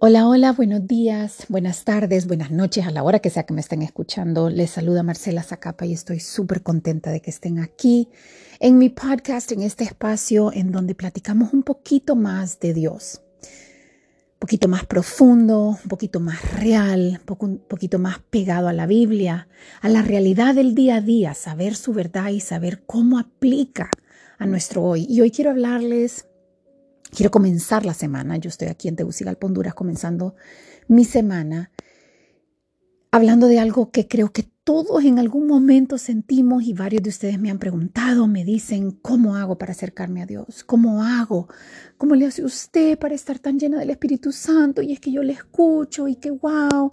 Hola, hola, buenos días, buenas tardes, buenas noches, a la hora que sea que me estén escuchando. Les saluda Marcela Zacapa y estoy súper contenta de que estén aquí en mi podcast, en este espacio en donde platicamos un poquito más de Dios. Un poquito más profundo, un poquito más real, un poquito más pegado a la Biblia, a la realidad del día a día, saber su verdad y saber cómo aplica a nuestro hoy. Y hoy quiero hablarles Quiero comenzar la semana. Yo estoy aquí en Tegucigalpa, Honduras, comenzando mi semana hablando de algo que creo que todos en algún momento sentimos y varios de ustedes me han preguntado, me dicen, ¿cómo hago para acercarme a Dios? ¿Cómo hago? ¿Cómo le hace usted para estar tan llena del Espíritu Santo? Y es que yo le escucho y que wow.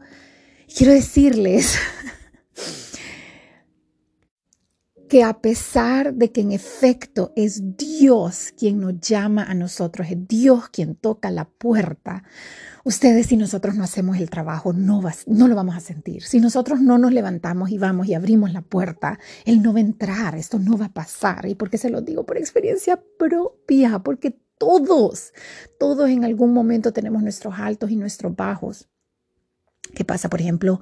Quiero decirles que a pesar de que en efecto es Dios quien nos llama a nosotros, es Dios quien toca la puerta, ustedes si nosotros no hacemos el trabajo no, no lo vamos a sentir. Si nosotros no nos levantamos y vamos y abrimos la puerta, Él no va a entrar, esto no va a pasar. ¿Y porque se lo digo? Por experiencia propia, porque todos, todos en algún momento tenemos nuestros altos y nuestros bajos. ¿Qué pasa? Por ejemplo,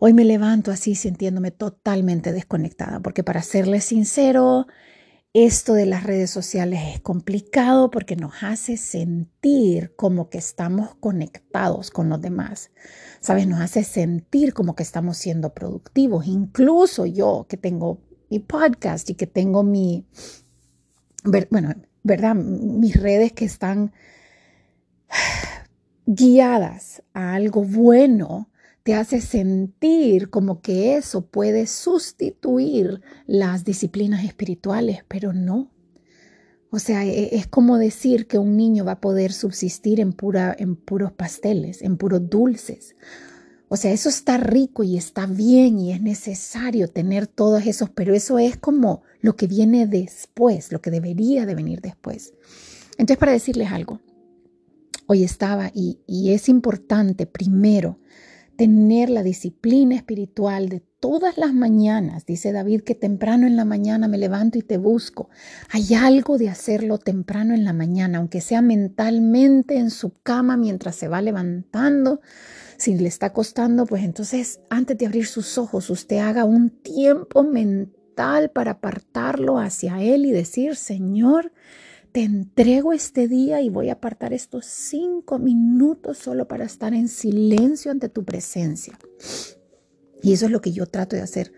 hoy me levanto así sintiéndome totalmente desconectada, porque para serles sincero, esto de las redes sociales es complicado porque nos hace sentir como que estamos conectados con los demás. ¿Sabes? Nos hace sentir como que estamos siendo productivos. Incluso yo que tengo mi podcast y que tengo mi, bueno, ¿verdad? Mis redes que están guiadas a algo bueno, te hace sentir como que eso puede sustituir las disciplinas espirituales, pero no. O sea, e, es como decir que un niño va a poder subsistir en, pura, en puros pasteles, en puros dulces. O sea, eso está rico y está bien y es necesario tener todos esos, pero eso es como lo que viene después, lo que debería de venir después. Entonces, para decirles algo, hoy estaba y, y es importante primero tener la disciplina espiritual de todas las mañanas. Dice David que temprano en la mañana me levanto y te busco. Hay algo de hacerlo temprano en la mañana, aunque sea mentalmente en su cama mientras se va levantando. Si le está costando, pues entonces antes de abrir sus ojos, usted haga un tiempo mental para apartarlo hacia Él y decir, Señor, te entrego este día y voy a apartar estos cinco minutos solo para estar en silencio ante tu presencia. Y eso es lo que yo trato de hacer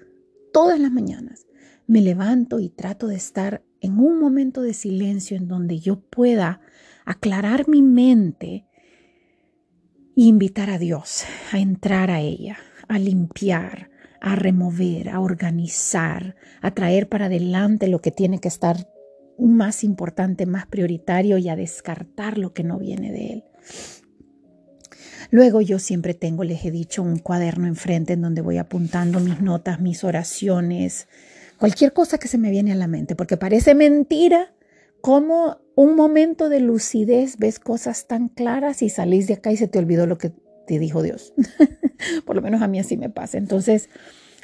todas las mañanas. Me levanto y trato de estar en un momento de silencio en donde yo pueda aclarar mi mente e invitar a Dios a entrar a ella, a limpiar, a remover, a organizar, a traer para adelante lo que tiene que estar más importante, más prioritario y a descartar lo que no viene de él. Luego yo siempre tengo, les he dicho, un cuaderno enfrente en donde voy apuntando mis notas, mis oraciones, cualquier cosa que se me viene a la mente, porque parece mentira como un momento de lucidez ves cosas tan claras y salís de acá y se te olvidó lo que te dijo Dios. Por lo menos a mí así me pasa. Entonces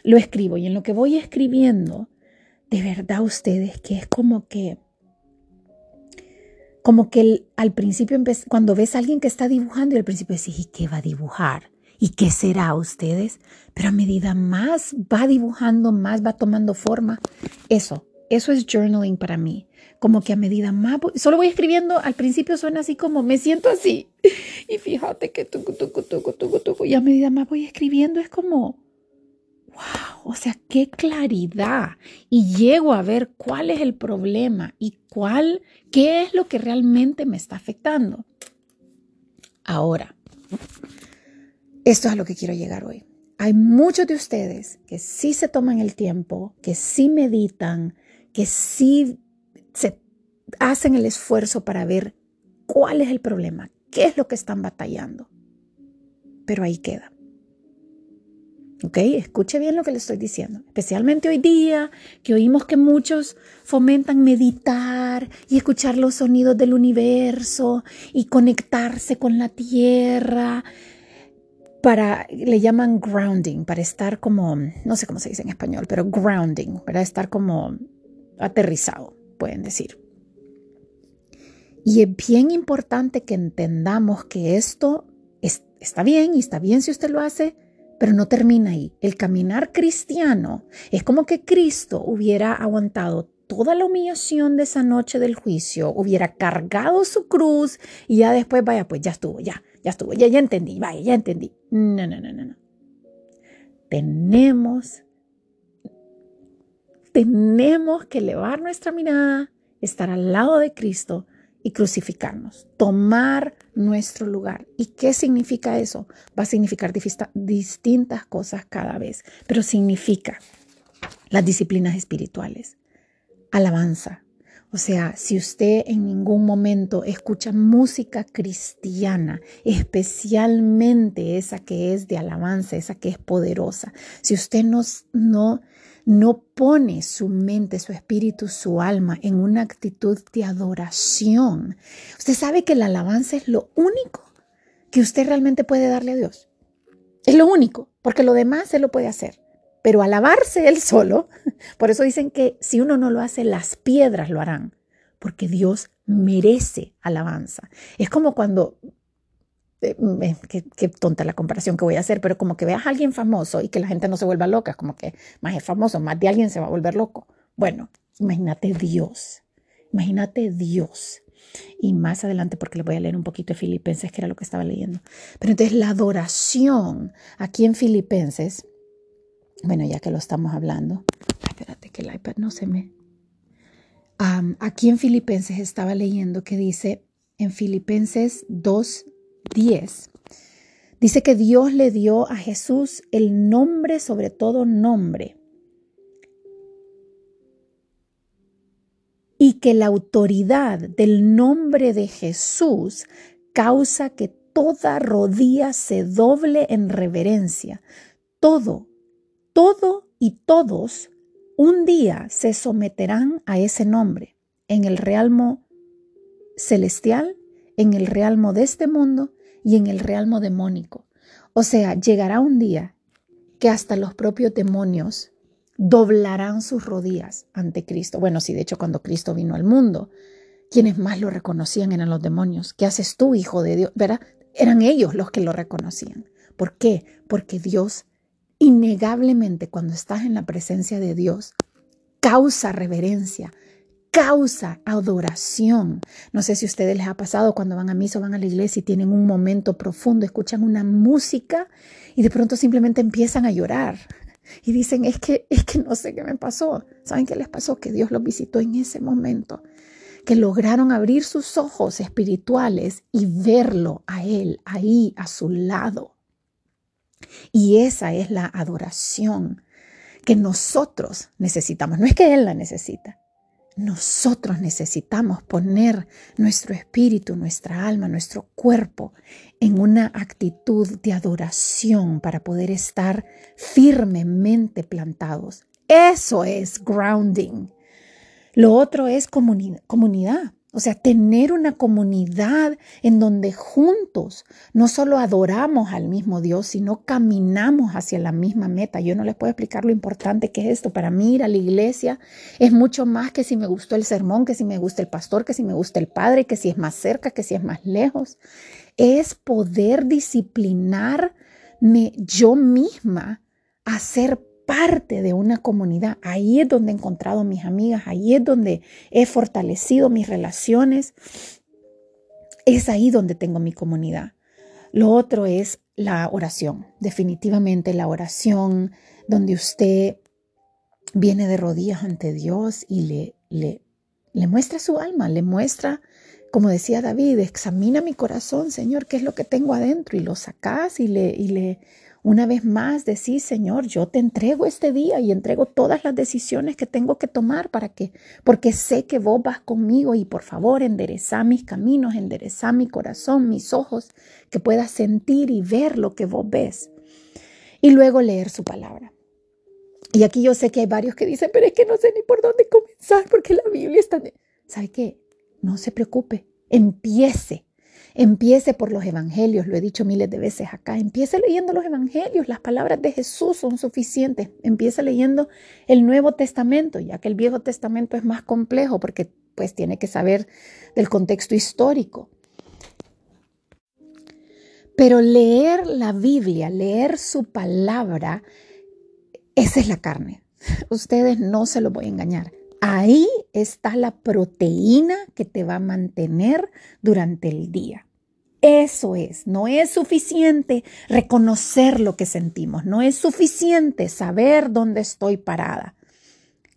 lo escribo y en lo que voy escribiendo, de verdad ustedes que es como que, como que al principio, cuando ves a alguien que está dibujando y al principio decís, ¿y qué va a dibujar? ¿Y qué será ustedes? Pero a medida más va dibujando, más va tomando forma. Eso, eso es journaling para mí. Como que a medida más, solo voy escribiendo, al principio suena así como, me siento así. Y fíjate que tucu, tucu, tucu, tucu, tucu. Y a medida más voy escribiendo, es como, wow, o sea, qué claridad. Y llego a ver cuál es el problema y cuál, qué es lo que realmente me está afectando. Ahora, esto es a lo que quiero llegar hoy. Hay muchos de ustedes que sí se toman el tiempo, que sí meditan, que sí se hacen el esfuerzo para ver cuál es el problema, qué es lo que están batallando. Pero ahí queda. ¿Ok? Escuche bien lo que le estoy diciendo. Especialmente hoy día, que oímos que muchos fomentan meditar y escuchar los sonidos del universo y conectarse con la tierra. Para, le llaman grounding, para estar como, no sé cómo se dice en español, pero grounding, para estar como aterrizado, pueden decir. Y es bien importante que entendamos que esto está bien y está bien si usted lo hace, pero no termina ahí. El caminar cristiano es como que Cristo hubiera aguantado toda la humillación de esa noche del juicio, hubiera cargado su cruz y ya después, vaya, pues ya estuvo, ya, ya estuvo, ya, ya entendí, vaya, ya entendí. No, no, no, no, no. Tenemos, tenemos que elevar nuestra mirada, estar al lado de Cristo y crucificarnos, tomar nuestro lugar. ¿Y qué significa eso? Va a significar distintas cosas cada vez, pero significa las disciplinas espirituales, alabanza. O sea, si usted en ningún momento escucha música cristiana, especialmente esa que es de alabanza, esa que es poderosa, si usted no, no no pone su mente, su espíritu, su alma en una actitud de adoración, usted sabe que la alabanza es lo único que usted realmente puede darle a Dios. Es lo único, porque lo demás se lo puede hacer. Pero alabarse él solo, por eso dicen que si uno no lo hace, las piedras lo harán, porque Dios merece alabanza. Es como cuando eh, qué, tonta la comparación que voy a hacer, pero como que veas a alguien famoso y que la gente no se vuelva loca, como que más es famoso, más de alguien se va a volver loco. Bueno, imagínate Dios, imagínate Dios. Y más adelante, porque le voy a leer un poquito de Filipenses, que era lo que estaba leyendo. Pero entonces la adoración aquí en Filipenses, bueno, ya que lo estamos hablando, espérate que el iPad no se me... aquí en Filipenses estaba leyendo que dice en Filipenses 2, 10. Dice que Dios le dio a Jesús el nombre sobre todo nombre. Y que la autoridad del nombre de Jesús causa que toda rodilla se doble en reverencia. Todo, todo y todos un día se someterán a ese nombre en el realmo celestial en el realmo de este mundo y en el realmo demónico. O sea, llegará un día que hasta los propios demonios doblarán sus rodillas ante Cristo. Bueno, sí, de hecho cuando Cristo vino al mundo, quienes más lo reconocían eran los demonios. ¿Qué haces tú, hijo de Dios? ¿Verdad? Eran ellos los que lo reconocían. ¿Por qué? Porque Dios, innegablemente, cuando estás en la presencia de Dios, causa reverencia, causa adoración. No sé si a ustedes les ha pasado cuando van a misa o van a la iglesia y tienen un momento profundo, escuchan una música y de pronto simplemente empiezan a llorar. Y dicen, es que, es que no sé qué me pasó. ¿Saben qué les pasó? Que Dios los visitó en ese momento. Que lograron abrir sus ojos espirituales y verlo a Él ahí a su lado. Y esa es la adoración que nosotros necesitamos. No es que Él la necesita, nosotros necesitamos poner nuestro espíritu, nuestra alma, nuestro cuerpo en una actitud de adoración para poder estar firmemente plantados. Eso es grounding. Lo otro es comunidad. O sea, tener una comunidad en donde juntos no solo adoramos al mismo Dios, sino caminamos hacia la misma meta. Yo no les puedo explicar lo importante que es esto. Para mí ir a la iglesia es mucho más que si me gustó el sermón, que si me gusta el pastor, que si me gusta el padre, que si es más cerca, que si es más lejos. Es poder disciplinarme yo misma a ser parte de una comunidad. Ahí es donde he encontrado mis amigas, ahí es donde he fortalecido mis relaciones. Es ahí donde tengo mi comunidad. Lo otro es la oración, definitivamente la oración donde usted viene de rodillas ante Dios y le, le, le muestra su alma, le muestra, como decía David, examina mi corazón, Señor, qué es lo que tengo adentro y lo sacas y le, y le una vez más decir, Señor, yo te entrego este día y entrego todas las decisiones que tengo que tomar para que, porque sé que vos vas conmigo y por favor endereza mis caminos, endereza mi corazón, mis ojos, que pueda sentir y ver lo que vos ves. Y luego leer su palabra. Y aquí yo sé que hay varios que dicen, pero es que no sé ni por dónde comenzar porque la Biblia está... ¿Sabe qué? No se preocupe, empiece Empiece por los evangelios, lo he dicho miles de veces acá. Empiece leyendo los evangelios, las palabras de Jesús son suficientes. Empiece leyendo el Nuevo Testamento, ya que el Viejo Testamento es más complejo porque pues tiene que saber del contexto histórico. Pero leer la Biblia, leer su palabra, esa es la carne. Ustedes no se lo voy a engañar. Ahí está la proteína que te va a mantener durante el día. Eso es, no es suficiente reconocer lo que sentimos, no es suficiente saber dónde estoy parada.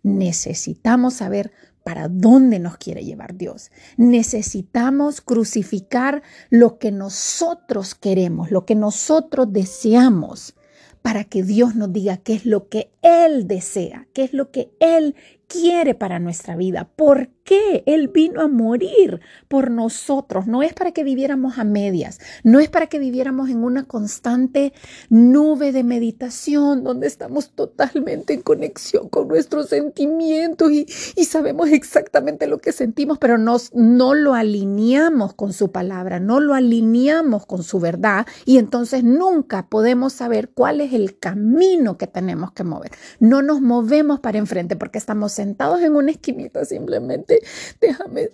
Necesitamos saber para dónde nos quiere llevar Dios. Necesitamos crucificar lo que nosotros queremos, lo que nosotros deseamos, para que Dios nos diga qué es lo que Él desea, qué es lo que Él quiere para nuestra vida. ¿Por qué Él vino a morir por nosotros? No es para que viviéramos a medias, no es para que viviéramos en una constante nube de meditación donde estamos totalmente en conexión con nuestros sentimientos y, sabemos exactamente lo que sentimos, pero nos, no lo alineamos con su palabra, no lo alineamos con su verdad y entonces nunca podemos saber cuál es el camino que tenemos que mover. No nos movemos para enfrente porque estamos sentados en una esquinita simplemente. Déjame,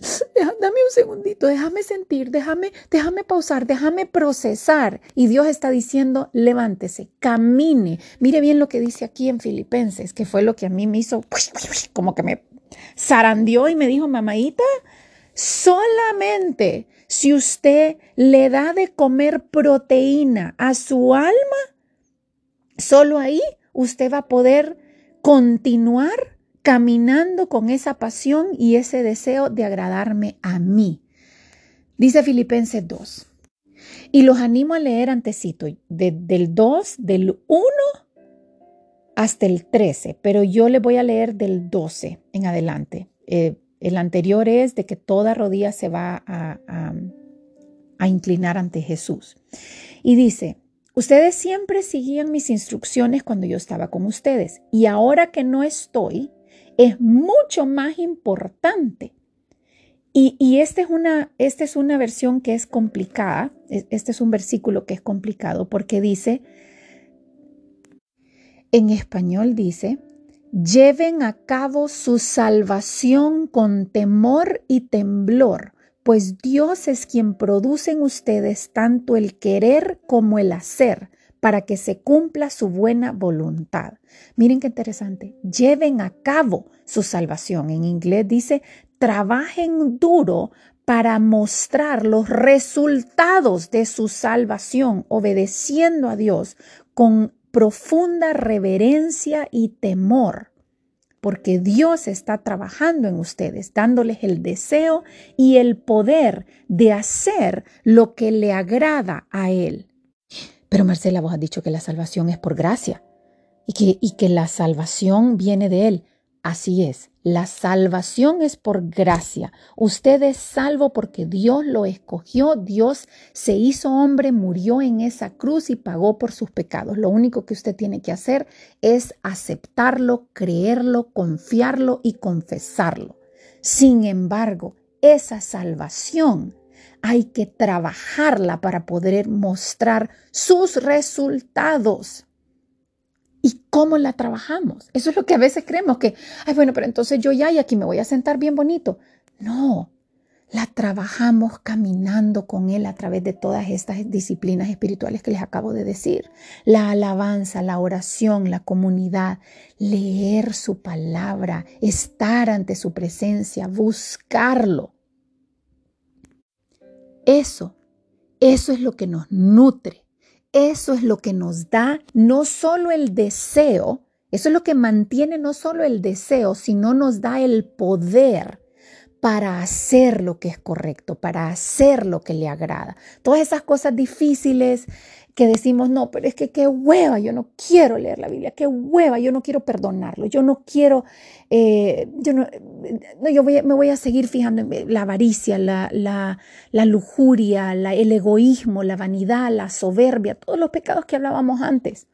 dame un segundito, déjame sentir, déjame, déjame pausar, déjame procesar. Y Dios está diciendo, levántese, camine. Mire bien lo que dice aquí en Filipenses, que fue lo que a mí me hizo, como que me zarandió y me dijo, mamáita, solamente si usted le da de comer proteína a su alma, solo ahí usted va a poder continuar caminando con esa pasión y ese deseo de agradarme a mí. Dice Filipenses 2. Y los animo a leer antecito, del 2, del 1 hasta el 13, pero yo le voy a leer del 12 en adelante. Eh, el anterior es de que toda rodilla se va a inclinar ante Jesús. Y dice, ustedes siempre seguían mis instrucciones cuando yo estaba con ustedes y ahora que no estoy, es mucho más importante. Y, esta, es una, esta es una versión que es complicada, este es un versículo que es complicado porque dice, en español dice, lleven a cabo su salvación con temor y temblor, pues Dios es quien produce en ustedes tanto el querer como el hacer para que se cumpla su buena voluntad. Miren qué interesante. Lleven a cabo su salvación. En inglés dice, trabajen duro para mostrar los resultados de su salvación, obedeciendo a Dios con profunda reverencia y temor, porque Dios está trabajando en ustedes, dándoles el deseo y el poder de hacer lo que le agrada a Él. Pero Marcela, vos has dicho que la salvación es por gracia y que, y que la salvación viene de Él. Así es, la salvación es por gracia. Usted es salvo porque Dios lo escogió, Dios se hizo hombre, murió en esa cruz y pagó por sus pecados. Lo único que usted tiene que hacer es aceptarlo, creerlo, confiarlo y confesarlo. Sin embargo, esa salvación hay que trabajarla para poder mostrar sus resultados. ¿Y cómo la trabajamos? Eso es lo que a veces creemos que, ay, bueno, pero entonces yo ya y aquí me voy a sentar bien bonito. No, la trabajamos caminando con Él a través de todas estas disciplinas espirituales que les acabo de decir. La alabanza, la oración, la comunidad, leer su palabra, estar ante su presencia, buscarlo. Eso, eso es lo que nos nutre, eso es lo que nos da no solo el deseo, eso es lo que mantiene no solo el deseo, sino nos da el poder para hacer lo que es correcto, para hacer lo que le agrada. Todas esas cosas difíciles, que decimos, no, pero es que qué hueva, yo no quiero leer la Biblia, qué hueva, yo no quiero perdonarlo, yo no quiero, eh, yo no, yo voy, me voy a seguir fijando en la avaricia, la, la, la lujuria, el egoísmo, la vanidad, la soberbia, todos los pecados que hablábamos antes.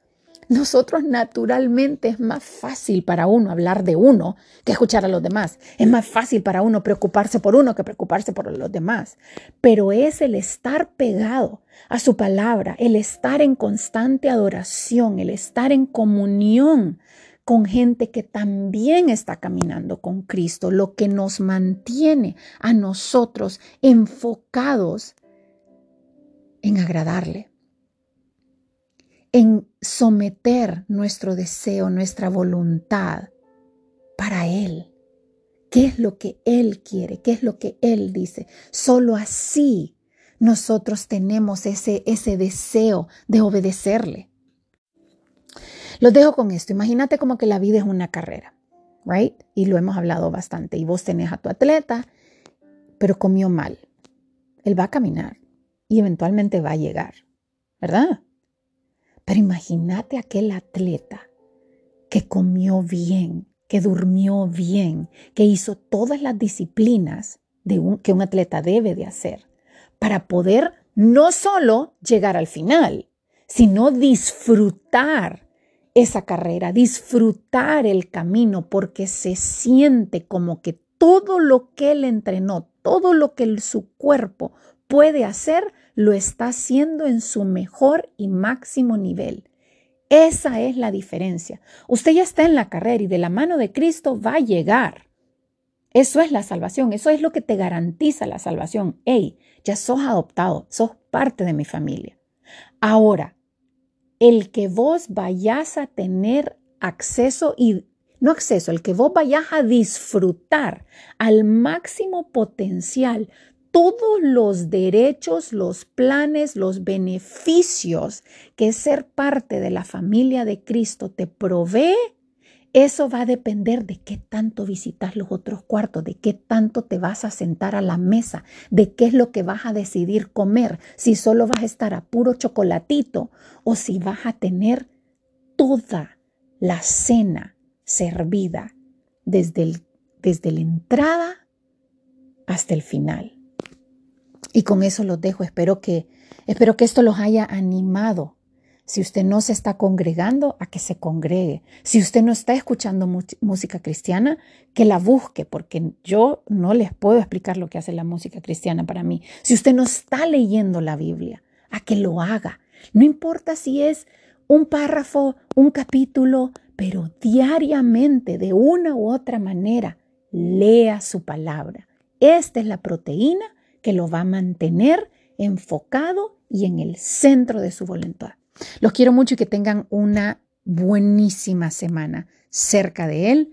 Nosotros naturalmente es más fácil para uno hablar de uno que escuchar a los demás. Es más fácil para uno preocuparse por uno que preocuparse por los demás. Pero es el estar pegado a su palabra, el estar en constante adoración, el estar en comunión con gente que también está caminando con Cristo, lo que nos mantiene a nosotros enfocados en agradarle en someter nuestro deseo, nuestra voluntad para Él. ¿Qué es lo que Él quiere? ¿Qué es lo que Él dice? Solo así nosotros tenemos ese, ese deseo de obedecerle. Los dejo con esto. Imagínate como que la vida es una carrera, ¿right? Y lo hemos hablado bastante. Y vos tenés a tu atleta, pero comió mal. Él va a caminar y eventualmente va a llegar, ¿verdad? Pero imagínate aquel atleta que comió bien, que durmió bien, que hizo todas las disciplinas de que un atleta debe de hacer para poder no solo llegar al final, sino disfrutar esa carrera, disfrutar el camino, porque se siente como que todo lo que él entrenó, todo lo que su cuerpo puede hacer, lo está haciendo en su mejor y máximo nivel. Esa es la diferencia. Usted ya está en la carrera y de la mano de Cristo va a llegar. Eso es la salvación, eso es lo que te garantiza la salvación. Hey, ya sos adoptado, sos parte de mi familia. Ahora, el que vos vayas a tener acceso y no acceso, el que vos vayas a disfrutar al máximo potencial todos los derechos, los planes, los beneficios que ser parte de la familia de Cristo te provee, eso va a depender de qué tanto visitas los otros cuartos, de qué tanto te vas a sentar a la mesa, de qué es lo que vas a decidir comer, si solo vas a estar a puro chocolatito o si vas a tener toda la cena servida desde, desde la entrada hasta el final. Y con eso los dejo. Espero que, espero que esto los haya animado. Si usted no se está congregando, a que se congregue. Si usted no está escuchando música cristiana, que la busque, porque yo no les puedo explicar lo que hace la música cristiana para mí. Si usted no está leyendo la Biblia, a que lo haga. No importa si es un párrafo, un capítulo, pero diariamente, de una u otra manera, lea su palabra. Esta es la proteína que lo va a mantener enfocado y en el centro de su voluntad. Los quiero mucho y que tengan una buenísima semana cerca de Él,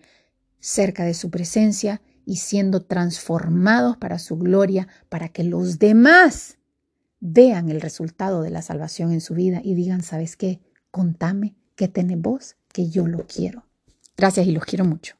cerca de su presencia y siendo transformados para su gloria, para que los demás vean el resultado de la salvación en su vida y digan, ¿sabes qué? Contame qué tenés vos, que yo lo quiero. Gracias y los quiero mucho.